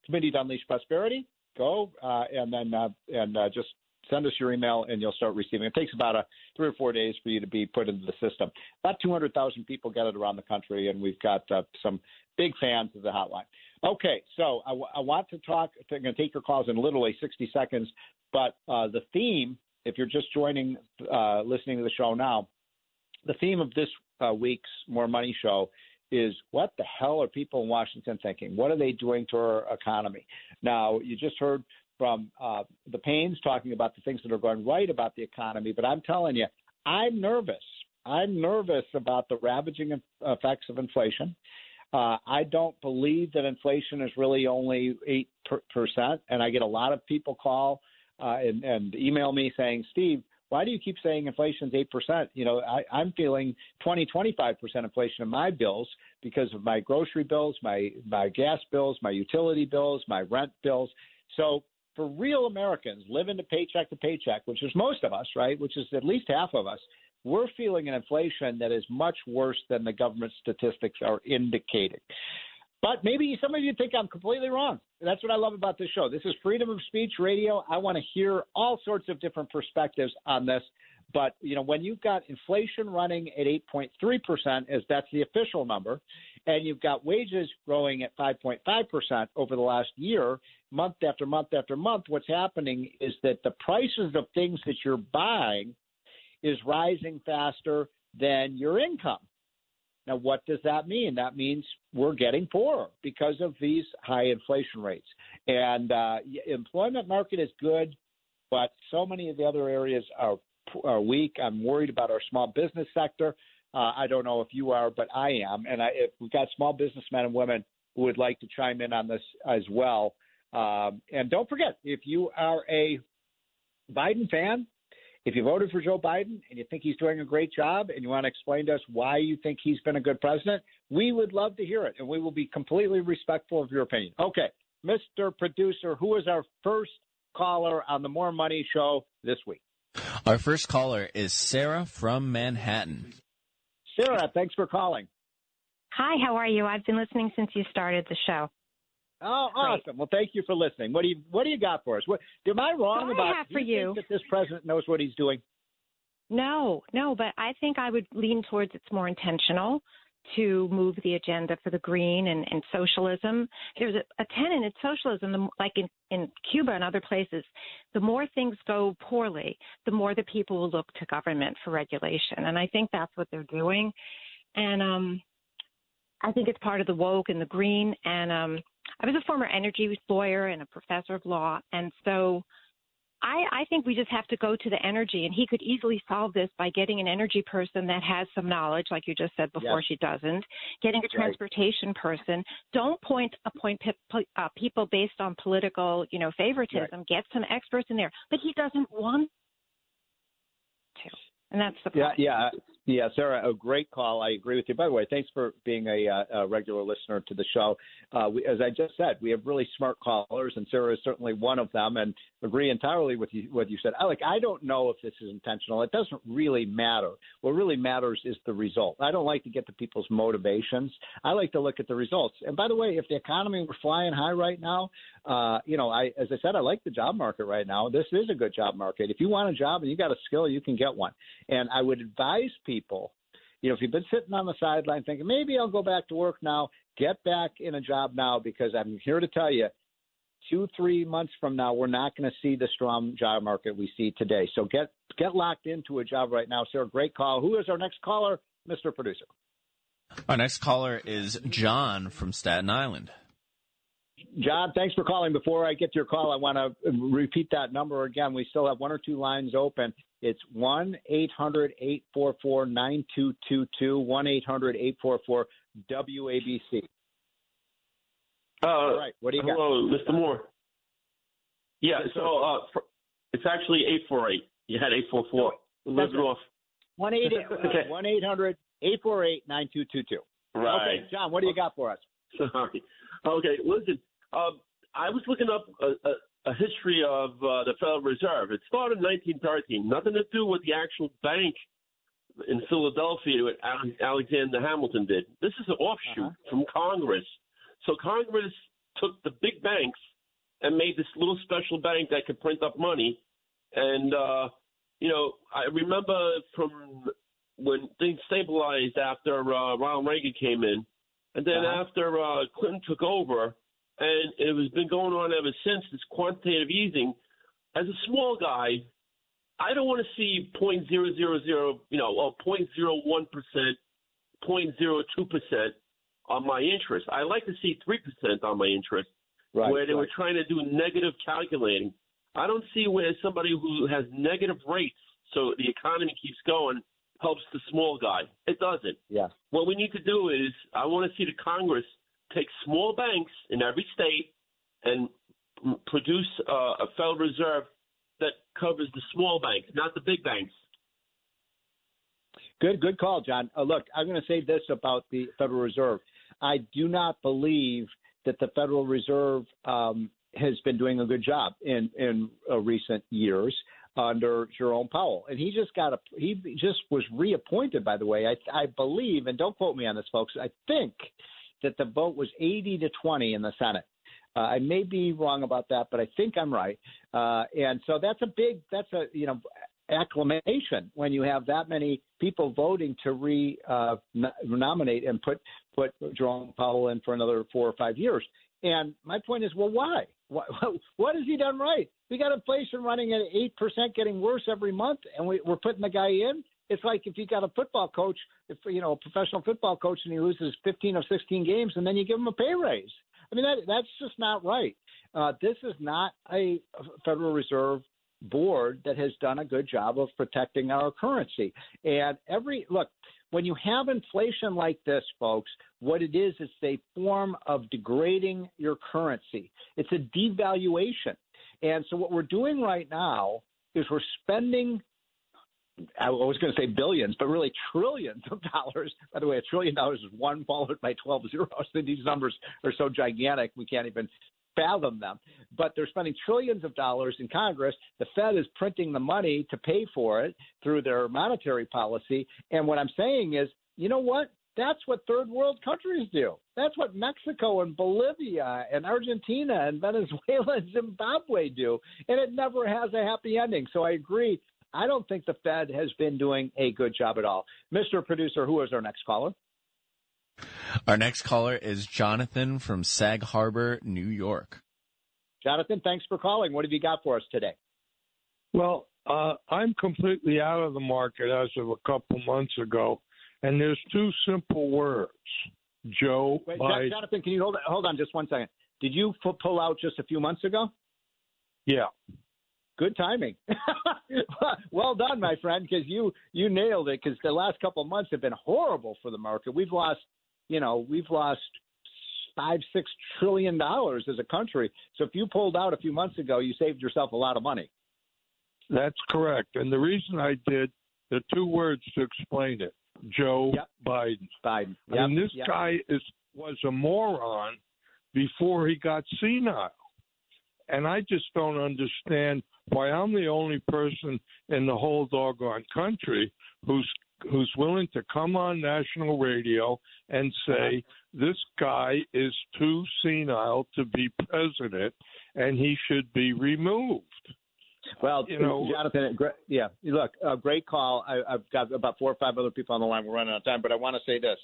Committee to Unleash Prosperity. Go uh, and then uh, and uh, just send us your email and you'll start receiving. It takes about a three or four days for you to be put into the system. About 200,000 people get it around the country, and we've got uh, some big fans of the hotline. Okay, so I, w- I want to talk. I'm going to take your calls in literally 60 seconds, but uh, the theme, if you're just joining, uh, listening to the show now, the theme of this uh, week's More Money show is what the hell are people in Washington thinking? What are they doing to our economy? Now, you just heard from uh, the Paynes talking about the things that are going right about the economy, but I'm telling you, I'm nervous. I'm nervous about the ravaging effects of inflation. Uh, I don't believe that inflation is really only eight percent, and I get a lot of people call uh, and, and email me saying, "Steve, why do you keep saying inflation is 8%? You know, I, I'm feeling 20, 25% inflation in my bills because of my grocery bills, my, my gas bills, my utility bills, my rent bills. So for real Americans living to paycheck to paycheck, which is most of us, right, which is at least half of us, we're feeling an inflation that is much worse than the government statistics are indicating. But maybe some of you think I'm completely wrong. That's what I love about this show. This is freedom of speech radio. I want to hear all sorts of different perspectives on this. But you know, when you've got inflation running at 8.3 percent, as that's the official number, and you've got wages growing at 5.5 percent over the last year, month after month after month, what's happening is that the prices of things that you're buying is rising faster than your income. Now, what does that mean? That means we're getting poorer because of these high inflation rates. And uh, employment market is good, but so many of the other areas are, are weak. I'm worried about our small business sector. Uh, I don't know if you are, but I am. And I, if we've got small businessmen and women who would like to chime in on this as well. Um, and don't forget, if you are a Biden fan, if you voted for Joe Biden and you think he's doing a great job and you want to explain to us why you think he's been a good president, we would love to hear it and we will be completely respectful of your opinion. Okay, Mr. Producer, who is our first caller on the More Money Show this week? Our first caller is Sarah from Manhattan. Sarah, thanks for calling. Hi, how are you? I've been listening since you started the show. Oh, awesome! Well, thank you for listening. What do you What do you got for us? What am I wrong What do I about? have for you, you? think that this president knows what he's doing? No, no, but I think I would lean towards it's more intentional to move the agenda for the green and, and socialism. There's a, a tenet in socialism, like in, in Cuba and other places, the more things go poorly, the more the people will look to government for regulation. And I think that's what they're doing. And um, I think it's part of the woke and the green. And um, I was a former energy lawyer and a professor of law. And so I, I think we just have to go to the energy, and he could easily solve this by getting an energy person that has some knowledge, like you just said before. Yes. She doesn't. Getting a Right. transportation person. Don't point appoint pe- uh, people based on political, you know, favoritism. Get some experts in there, but he doesn't want and that's the Yeah, problem. yeah, yeah, Sarah, a great call. I agree with you. By the way, thanks for being a, uh, a regular listener to the show. Uh, we, as I just said, we have really smart callers, and Sarah is certainly one of them. And agree entirely with you what you said. I like. I don't know if this is intentional. It doesn't really matter. What really matters is the result. I don't like to get to people's motivations. I like to look at the results. And by the way, if the economy were flying high right now, uh, you know, I as I said, I like the job market right now. This is a good job market. If you want a job and you got a skill, you can get one. And I would advise people, you know, if you've been sitting on the sideline thinking maybe I'll go back to work now, get back in a job now because I'm here to tell you, two three months from now we're not going to see the strong job market we see today. So get get locked into a job right now. Sarah, great call. Who is our next caller, Mr. Producer? Our next caller is John from Staten Island. John, thanks for calling. Before I get to your call, I want to repeat that number again. We still have one or two lines open. It's 1 800 844 9222, 1 800 844 WABC. Uh, All right, what do you got? hello, Mr. Moore. Yeah, so uh, it's actually 848. You had 844. Leave That's it off. 1 800 (laughs) Okay. 848 9222. Right. Okay, John, what do you got for us? (laughs) Sorry. Okay, listen. Um, I was looking up a, a, a history of uh, the Federal Reserve. It started in 1913. Nothing to do with the actual bank in Philadelphia what Alexander Hamilton did. This is an offshoot from Congress. So Congress took the big banks and made this little special bank that could print up money. And uh, you know, I remember from when things stabilized after uh, Ronald Reagan came in, and then Uh-huh. after uh, Clinton took over, and it was been going on ever since. This quantitative easing. As a small guy, I don't want to see point zero zero zero, you know, or point zero one percent, point zero two percent on my interest. I like to see three percent on my interest, Right, where they were trying to do negative calculating. I don't see where somebody who has negative rates, so the economy keeps going, helps the small guy. It doesn't. Yeah. What we need to do is, I want to see the Congress take small banks in every state and produce uh, a Federal Reserve that covers the small banks, not the big banks. Good, good call, John. Uh, look, I'm going to say this about the Federal Reserve. I do not believe that the Federal Reserve um, has been doing a good job in in uh, recent years under Jerome Powell, and he just got a he just was reappointed. By the way, I I believe, and don't quote me on this, folks. I think that the vote was 80 to 20 in the Senate. Uh, I may be wrong about that, but I think I'm right. Uh, and so that's a big, that's a you know acclamation when you have that many people voting to re uh, nominate and put put Jerome Powell in for another four or five years. And my point is, well, why? What, (laughs) what has he done right? We got inflation running at eight percent, getting worse every month, and we, we're putting the guy in. It's like if you got a football coach, if you know a professional football coach, and he loses 15 or 16 games, and then you give him a pay raise. I mean, that that's just not right. Uh, this is not a Federal Reserve board that has done a good job of protecting our currency. And every look, when you have inflation like this, folks, what it is is a form of degrading your currency. It's a devaluation. And so what we're doing right now is we're spending I was going to say billions, but really trillions of dollars. By the way, a trillion dollars is one followed by 12 zeros. (laughs) These numbers are so gigantic we can't even fathom them. But they're spending trillions of dollars in Congress. The Fed is printing the money to pay for it through their monetary policy. And what I'm saying is, you know what? That's what third world countries do. That's what Mexico and Bolivia and Argentina and Venezuela and Zimbabwe do. And it never has a happy ending. So I agree. I don't think the Fed has been doing a good job at all. Mr. Producer, who is our next caller? Our next caller is Jonathan from Sag Harbor, New York. Jonathan, thanks for calling. What have you got for us today? Well, uh, I'm completely out of the market as of a couple months ago, and there's two simple words: Joe Wait, Biden. Jonathan, can you hold hold on just one second? Did you f- pull out just a few months ago? Yeah. Good timing. (laughs) well done, my friend, because you you nailed it. Because the last couple of months have been horrible for the market. We've lost, you know, we've lost five six trillion dollars as a country. So if you pulled out a few months ago, you saved yourself a lot of money. That's correct. And the reason I did, the two words to explain it: Joe Yep. Biden. Biden. I mean, this yep. guy is was a moron before he got senile, and I just don't understand why I'm the only person in the whole doggone country who's who's willing to come on national radio and say this guy is too senile to be president and he should be removed. Well, you know- Jonathan, yeah, look, a great call. I, I've got about four or five other people on the line. We're running out of time, but I want to say this.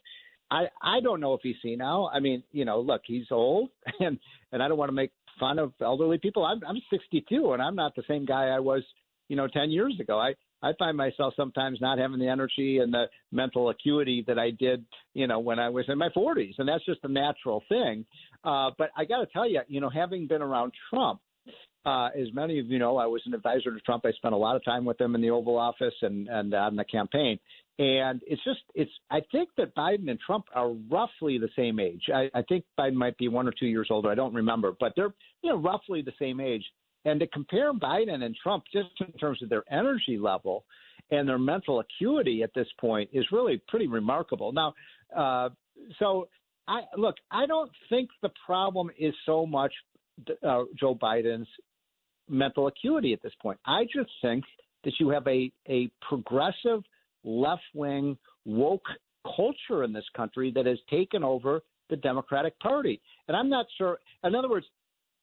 I I don't know if he's now. I mean, you know, look, he's old, (laughs) and and I don't want to make fun of elderly people. I'm I'm 62, and I'm not the same guy I was, you know, 10 years ago. I I find myself sometimes not having the energy and the mental acuity that I did, you know, when I was in my 40s, and that's just a natural thing. Uh, but I got to tell you, you know, having been around Trump, uh, as many of you know, I was an advisor to Trump. I spent a lot of time with him in the Oval Office and and on the campaign. And it's just it's I think that Biden and Trump are roughly the same age. I, I think Biden might be one or two years older. I don't remember, but they're you know roughly the same age. And to compare Biden and Trump just in terms of their energy level and their mental acuity at this point is really pretty remarkable. Now, uh, so I look, I don't think the problem is so much uh, Joe Biden's mental acuity at this point. I just think that you have a a progressive left wing woke culture in this country that has taken over the Democratic Party. And I'm not sure. In other words,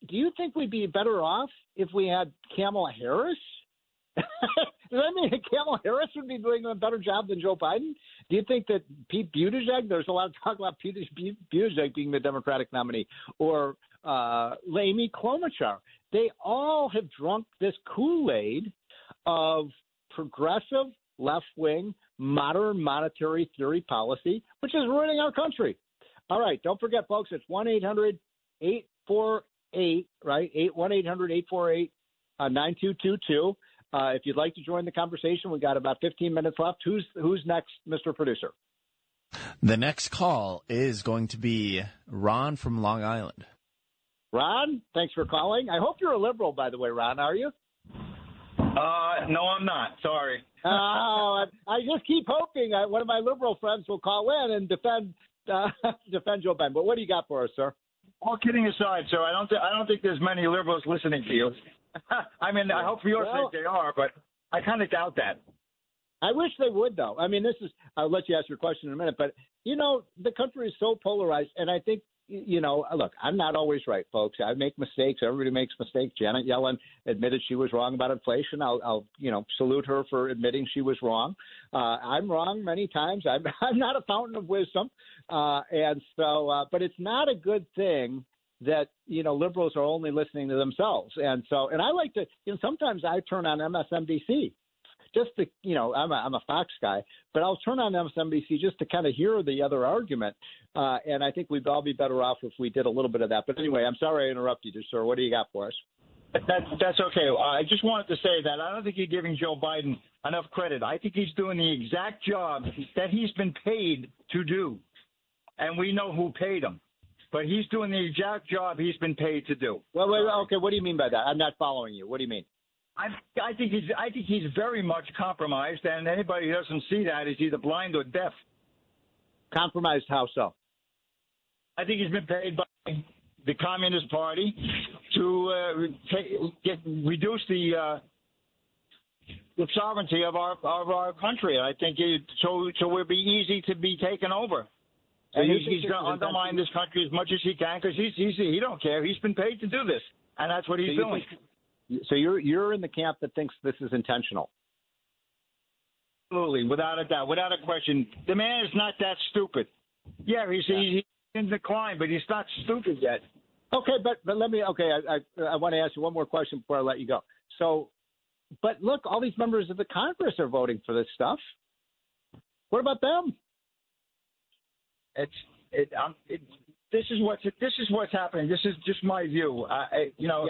do you think we'd be better off if we had Kamala Harris? (laughs) Does that mean that (laughs) Kamala Harris would be doing a better job than Joe Biden? Do you think that Pete Buttigieg? There's a lot of talk about Pete Buttigieg being the Democratic nominee, or uh, Amy Klobuchar. They all have drunk this Kool Aid of progressive left wing modern monetary theory policy, which is ruining our country. All right, don't forget, folks, it's 1 800 848, right? 1 800 848 9222. Uh, if you'd like to join the conversation, we've got about 15 minutes left. Who's who's next, Mr. Producer? The next call is going to be Ron from Long Island. Ron, thanks for calling. I hope you're a liberal, by the way, Ron. Are you? Uh, no, I'm not. Sorry. (laughs) oh, I, I just keep hoping I, one of my liberal friends will call in and defend uh, (laughs) defend Joe Biden. But what do you got for us, sir? All kidding aside, sir, I don't th- I don't think there's many liberals listening to you. (laughs) I mean, I hope for your Well- sake they are, but I kind of doubt that. I wish they would, though. I mean, this is. I'll let you ask your question in a minute, but you know, the country is so polarized, and I think you know, look, I'm not always right, folks. I make mistakes. Everybody makes mistakes. Janet Yellen admitted she was wrong about inflation. I'll, I'll you know, salute her for admitting she was wrong. Uh, I'm wrong many times. I'm, (laughs) I'm not a fountain of wisdom, uh, and so, uh, but it's not a good thing that you know liberals are only listening to themselves. And so, and I like to, you know, sometimes I turn on MSNBC just to you know I'm a I'm a Fox guy, but I'll turn on MSNBC just to kind of hear the other argument. Uh, and I think we'd all be better off if we did a little bit of that. But anyway, I'm sorry I interrupted you, sir. What do you got for us? That's that's okay. I just wanted to say that I don't think you're giving Joe Biden enough credit. I think he's doing the exact job that he's been paid to do, and we know who paid him. But he's doing the exact job he's been paid to do. Well, wait, okay. What do you mean by that? I'm not following you. What do you mean? I, I think he's I think he's very much compromised, and anybody who doesn't see that is either blind or deaf. Compromised? How so? I think he's been paid by the Communist Party to uh, take, get reduce the uh, the sovereignty of our of our country. I think it, so so it would be easy to be taken over. So and he's, he's going to undermine this country as much as he can because he's, he's he don't care. He's been paid to do this, and that's what he's So doing. think- so you're you're in the camp that thinks this is intentional. Absolutely, without a doubt, without a question. The man is not that stupid. Yeah, he's he's in decline, but he's not stupid yet. Okay, but but let me. Okay, I I, I want to ask you one more question before I let you go. So, but look, all these members of the Congress are voting for this stuff. What about them? It's it, um, it this is what's this is what's happening. This is just my view. I, I you know,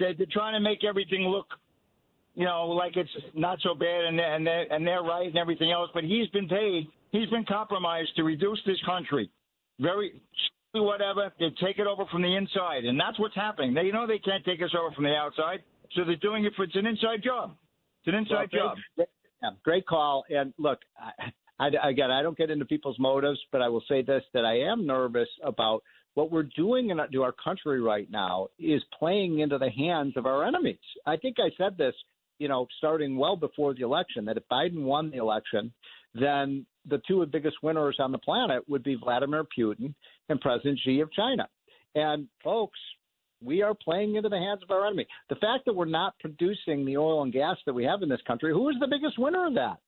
they're, they're trying to make everything look, you know, like it's not so bad, and they're, and they're, and they're right and everything else. But he's been paid. He's been compromised to reduce this country. Very whatever. They take it over from the inside, and that's what's happening. They you know they can't take us over from the outside, so they're doing it for it's an inside job. It's an inside Well, job. great- Yeah, great call. And look, I, I, again, I don't get into people's motives, but I will say this: that I am nervous about what we're doing to our country right now is playing into the hands of our enemies. I think I said this, you know, starting well before the election, that if Biden won the election, then the two biggest winners on the planet would be Vladimir Putin and President Xi of China. And folks, we are playing into the hands of our enemy. The fact that we're not producing the oil and gas that we have in this country, who is the biggest winner of that?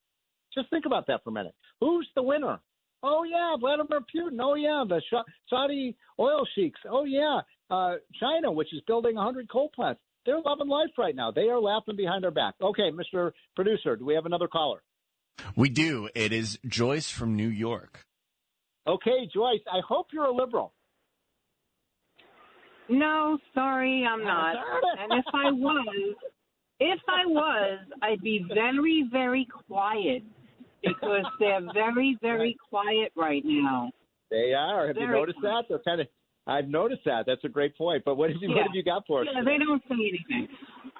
Just think about that for a minute. Who's the winner? Oh yeah, Vladimir Putin. Oh yeah, the Saudi oil sheiks. Oh yeah, uh, China, which is building 100 coal plants. They're loving life right now. They are laughing behind our back. Okay, Mr. Producer, do we have another caller? We do. It is Joyce from New York. Okay, Joyce. I hope you're a liberal. No, sorry, I'm not. And if I was, if I was, I'd be very, very quiet because they're very, very quiet right now. They are. Have you Very noticed that? They're kind of. I've noticed that. That's a great point. But what have you Yeah. what have you got for us? Yeah, today? they don't say anything.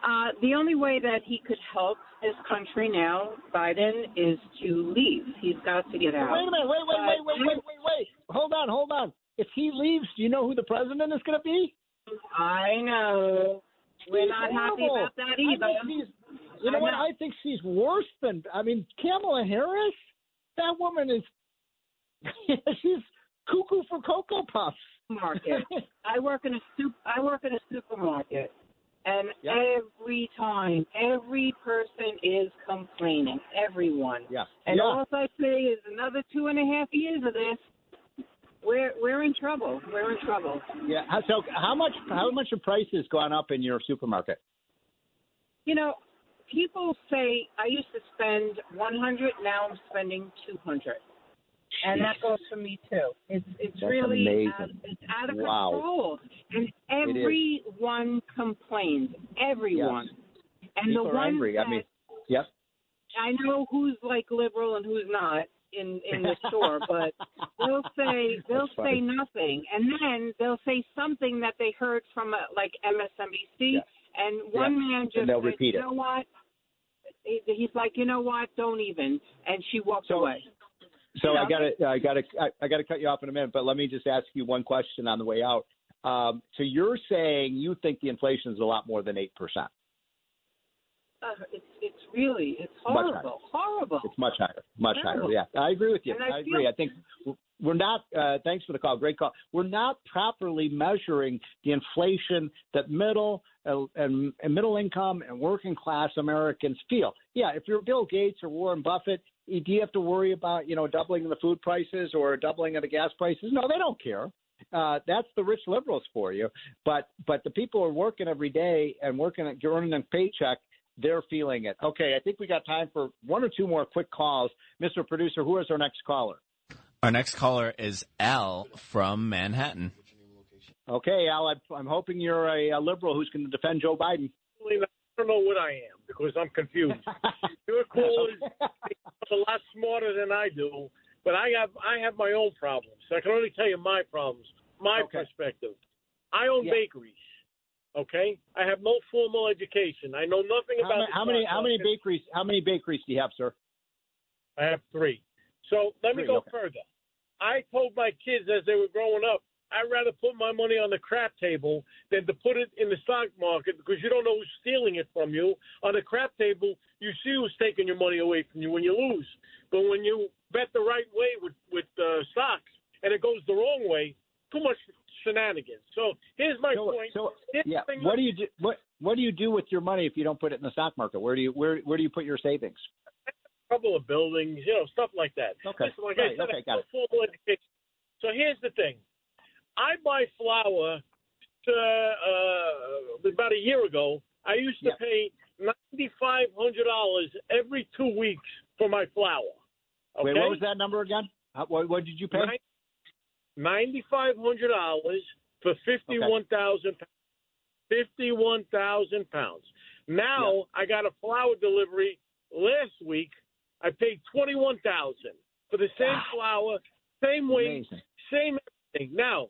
Uh, the only way that he could help this country now, Biden, is to leave. He's got to get out. Wait a minute. Wait, wait, wait, wait, wait, wait, wait. Hold on, hold on. If he leaves, do you know who the president is going to be? I know. We're not happy about that I either. she's- you know I what? know. I think she's worse than. I mean, Kamala Harris. That woman is. (laughs) she's cuckoo for cocoa puffs. Market. (laughs) I work in a soup. I work in a supermarket, and Yep. every time, every person is complaining. Everyone. Yeah. And yeah. all I say is another two and a half years of this. We're we're in trouble. We're in trouble. Yeah. How- So how much how much have prices gone up in your supermarket? You know, people say I used to spend 100. Now I'm spending 200, and that goes for me too. It's it's That's really amazing. Out, it's out of Wow. control, and everyone complains. Everyone, and People the are ones angry. that I mean, yep. I know who's like liberal and who's not in in the (laughs) store, but they'll say they'll That's funny. say nothing, and then they'll say something that they heard from a, like MSNBC, and one man And just they'll said, repeat "You it. know what?" He- He's like, "You know what? Don't even," and she walked away. So You I got to I got to I got to cut you off in a minute, but let me just ask you one question on the way out. Um, so you're saying you think the inflation is a lot more than eight percent? Uh, it's it's really it's horrible, horrible. It's much higher, much higher. Yeah, I agree with you. And I I agree. I think we're not. Uh, thanks for the call. Great call. We're not properly measuring the inflation that middle and, and middle income and working class Americans feel. Yeah, if you're Bill Gates or Warren Buffett, do you have to worry about you know doubling the food prices or doubling of the gas prices? No, they don't care. Uh, that's the rich liberals for you. But but the people who are working every day and working at earning a paycheck, they're feeling it. Okay, I think we got time for one or two more quick calls. Mr. Producer, who is our next caller? Our next caller is Al from Manhattan. Okay, Al, I'm, hoping you're a, a liberal who's going to defend Joe Biden. I don't know what I am because I'm confused. (laughs) Your callers are a lot smarter than I do, but I have I have my own problems. I can only tell you my problems, my perspective. I own Yeah. bakeries. Okay, I have no formal education. I know nothing How, about the how many how many bakeries how many bakeries do you have, sir? I have three. So let me go okay. further. I told my kids as they were growing up, I'd rather put my money on the crap table than to put it in the stock market because you don't know who's stealing it from you. On the crap table, you see who's taking your money away from you when you lose. But when you bet the right way with with uh, stocks and it goes the wrong way, too much shenanigans. So here's my So- point. so, Here's yeah, what do you do? What What do you do with your money if you don't put it in the stock market? Where do you Where Where do you put your savings? A couple of buildings, you know, stuff like that. Okay. Listen, like Right, I said, okay, got have a formal education. So here's the thing. I buy flour to, uh, about a year ago. I used to Yeah. pay $9,500 every two weeks for my flour. Okay? Wait, what was that number again? How, what, what did you pay? $9,500 for 51,000 pounds. 51,000 pounds. Now I got a flour delivery last week. I paid 21,000 for the same flour, same weight, Amazing. same everything. Now,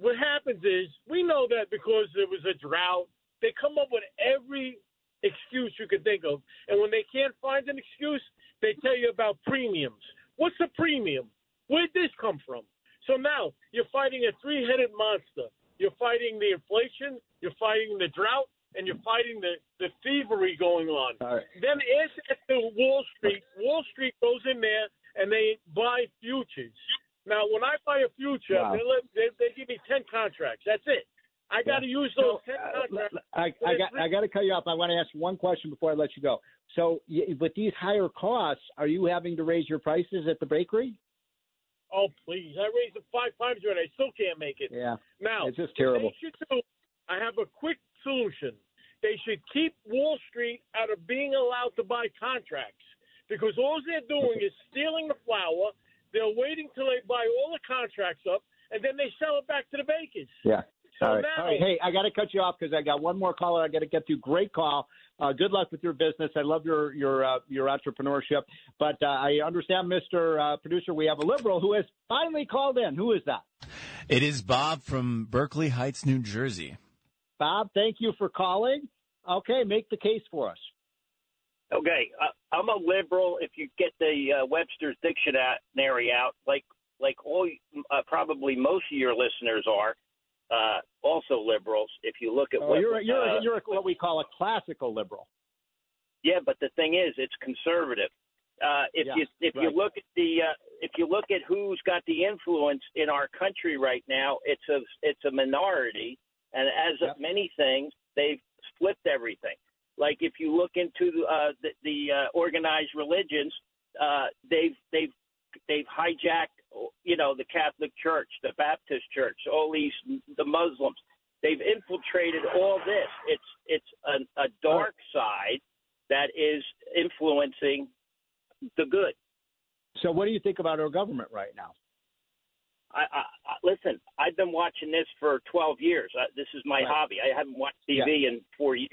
what happens is we know that because there was a drought, they come up with every excuse you could think of. And when they can't find an excuse, they tell you about premiums. What's a premium? Where'd this come from? So now you're fighting a three headed monster. You're fighting the inflation, you're fighting the drought, and you're fighting the, the thievery going on. Right. Then add that to Wall Street. Wall Street goes in there and they buy futures. Now, when I buy a future, Wow. they, let, they, they give me 10 contracts. That's it. I got to use those 10 Uh, contracts. I, I got I got to cut you off. I want to ask one question before I let you go. So, with these higher costs, are you having to raise your prices at the bakery? Oh, please. I raised it five times already. I still can't make it. Yeah. Now, It's just terrible. They should do, I have a quick solution. They should keep Wall Street out of being allowed to buy contracts because all they're doing is stealing the flour. They're waiting till they buy all the contracts up, and then they sell it back to the bakers. Yeah. So All right. now, All right. Hey, I got to cut you off because I got one more caller I got to get to. Great call. Uh, good luck with your business. I love your your uh, your entrepreneurship. But uh, I understand, Mr. Uh, Producer, we have a liberal who has finally called in. Who is that? It is Bob from Berkeley Heights, New Jersey. Bob, thank you for calling. Okay, make the case for us. Okay, uh, I'm a liberal. If you get the uh, Webster's dictionary out, like like all uh, probably most of your listeners are, uh, also liberals. If you look at Oh, what you're you're uh, you're what we call a classical liberal. yeah, but the thing is, it's conservative. Uh, if Yeah, you if right. you look at the uh, if you look at who's got the influence in our country right now, it's a it's a minority, and as of many things, they've flipped everything. Like if you look into uh, the, the uh, organized religions, uh, they've they've they've hijacked you know the Catholic Church, the Baptist Church, all these the Muslims. They've infiltrated all this. It's it's a, a dark side that is influencing the good. So, what do you think about our government right now? I, I, I listen. I've been watching this for 12 years. Uh, this is my Right. hobby. I haven't watched TV in four years.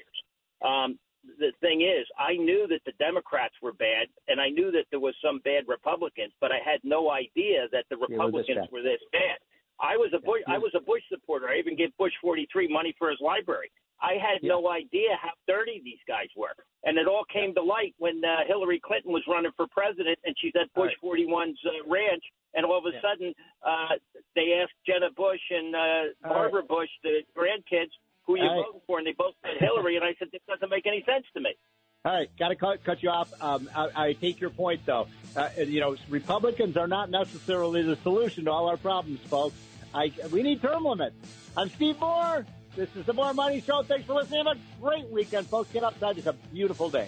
Um, the thing is, I knew that the Democrats were bad, and I knew that there was some bad Republicans, but I had no idea that the Republicans were this bad. I was a Bush. I was a Bush supporter. I even gave Bush 43 money for his library. I had no idea how dirty these guys were, and it all came to light when uh, Hillary Clinton was running for president, and she's at Bush 41's uh, ranch, and all of a sudden uh, they asked Jenna Bush and uh, Barbara Bush, the grandkids, who you right. voting for, and they both said Hillary, and I said this doesn't make any sense to me. All right, got to cut, cut you off. Um, I, I take your point, though. Uh, you know, Republicans are not necessarily the solution to all our problems, folks. I, we need term limits. I'm Steve Moore. This is the More Money Show. Thanks for listening. Have a great weekend, folks. Get outside. It's a beautiful day.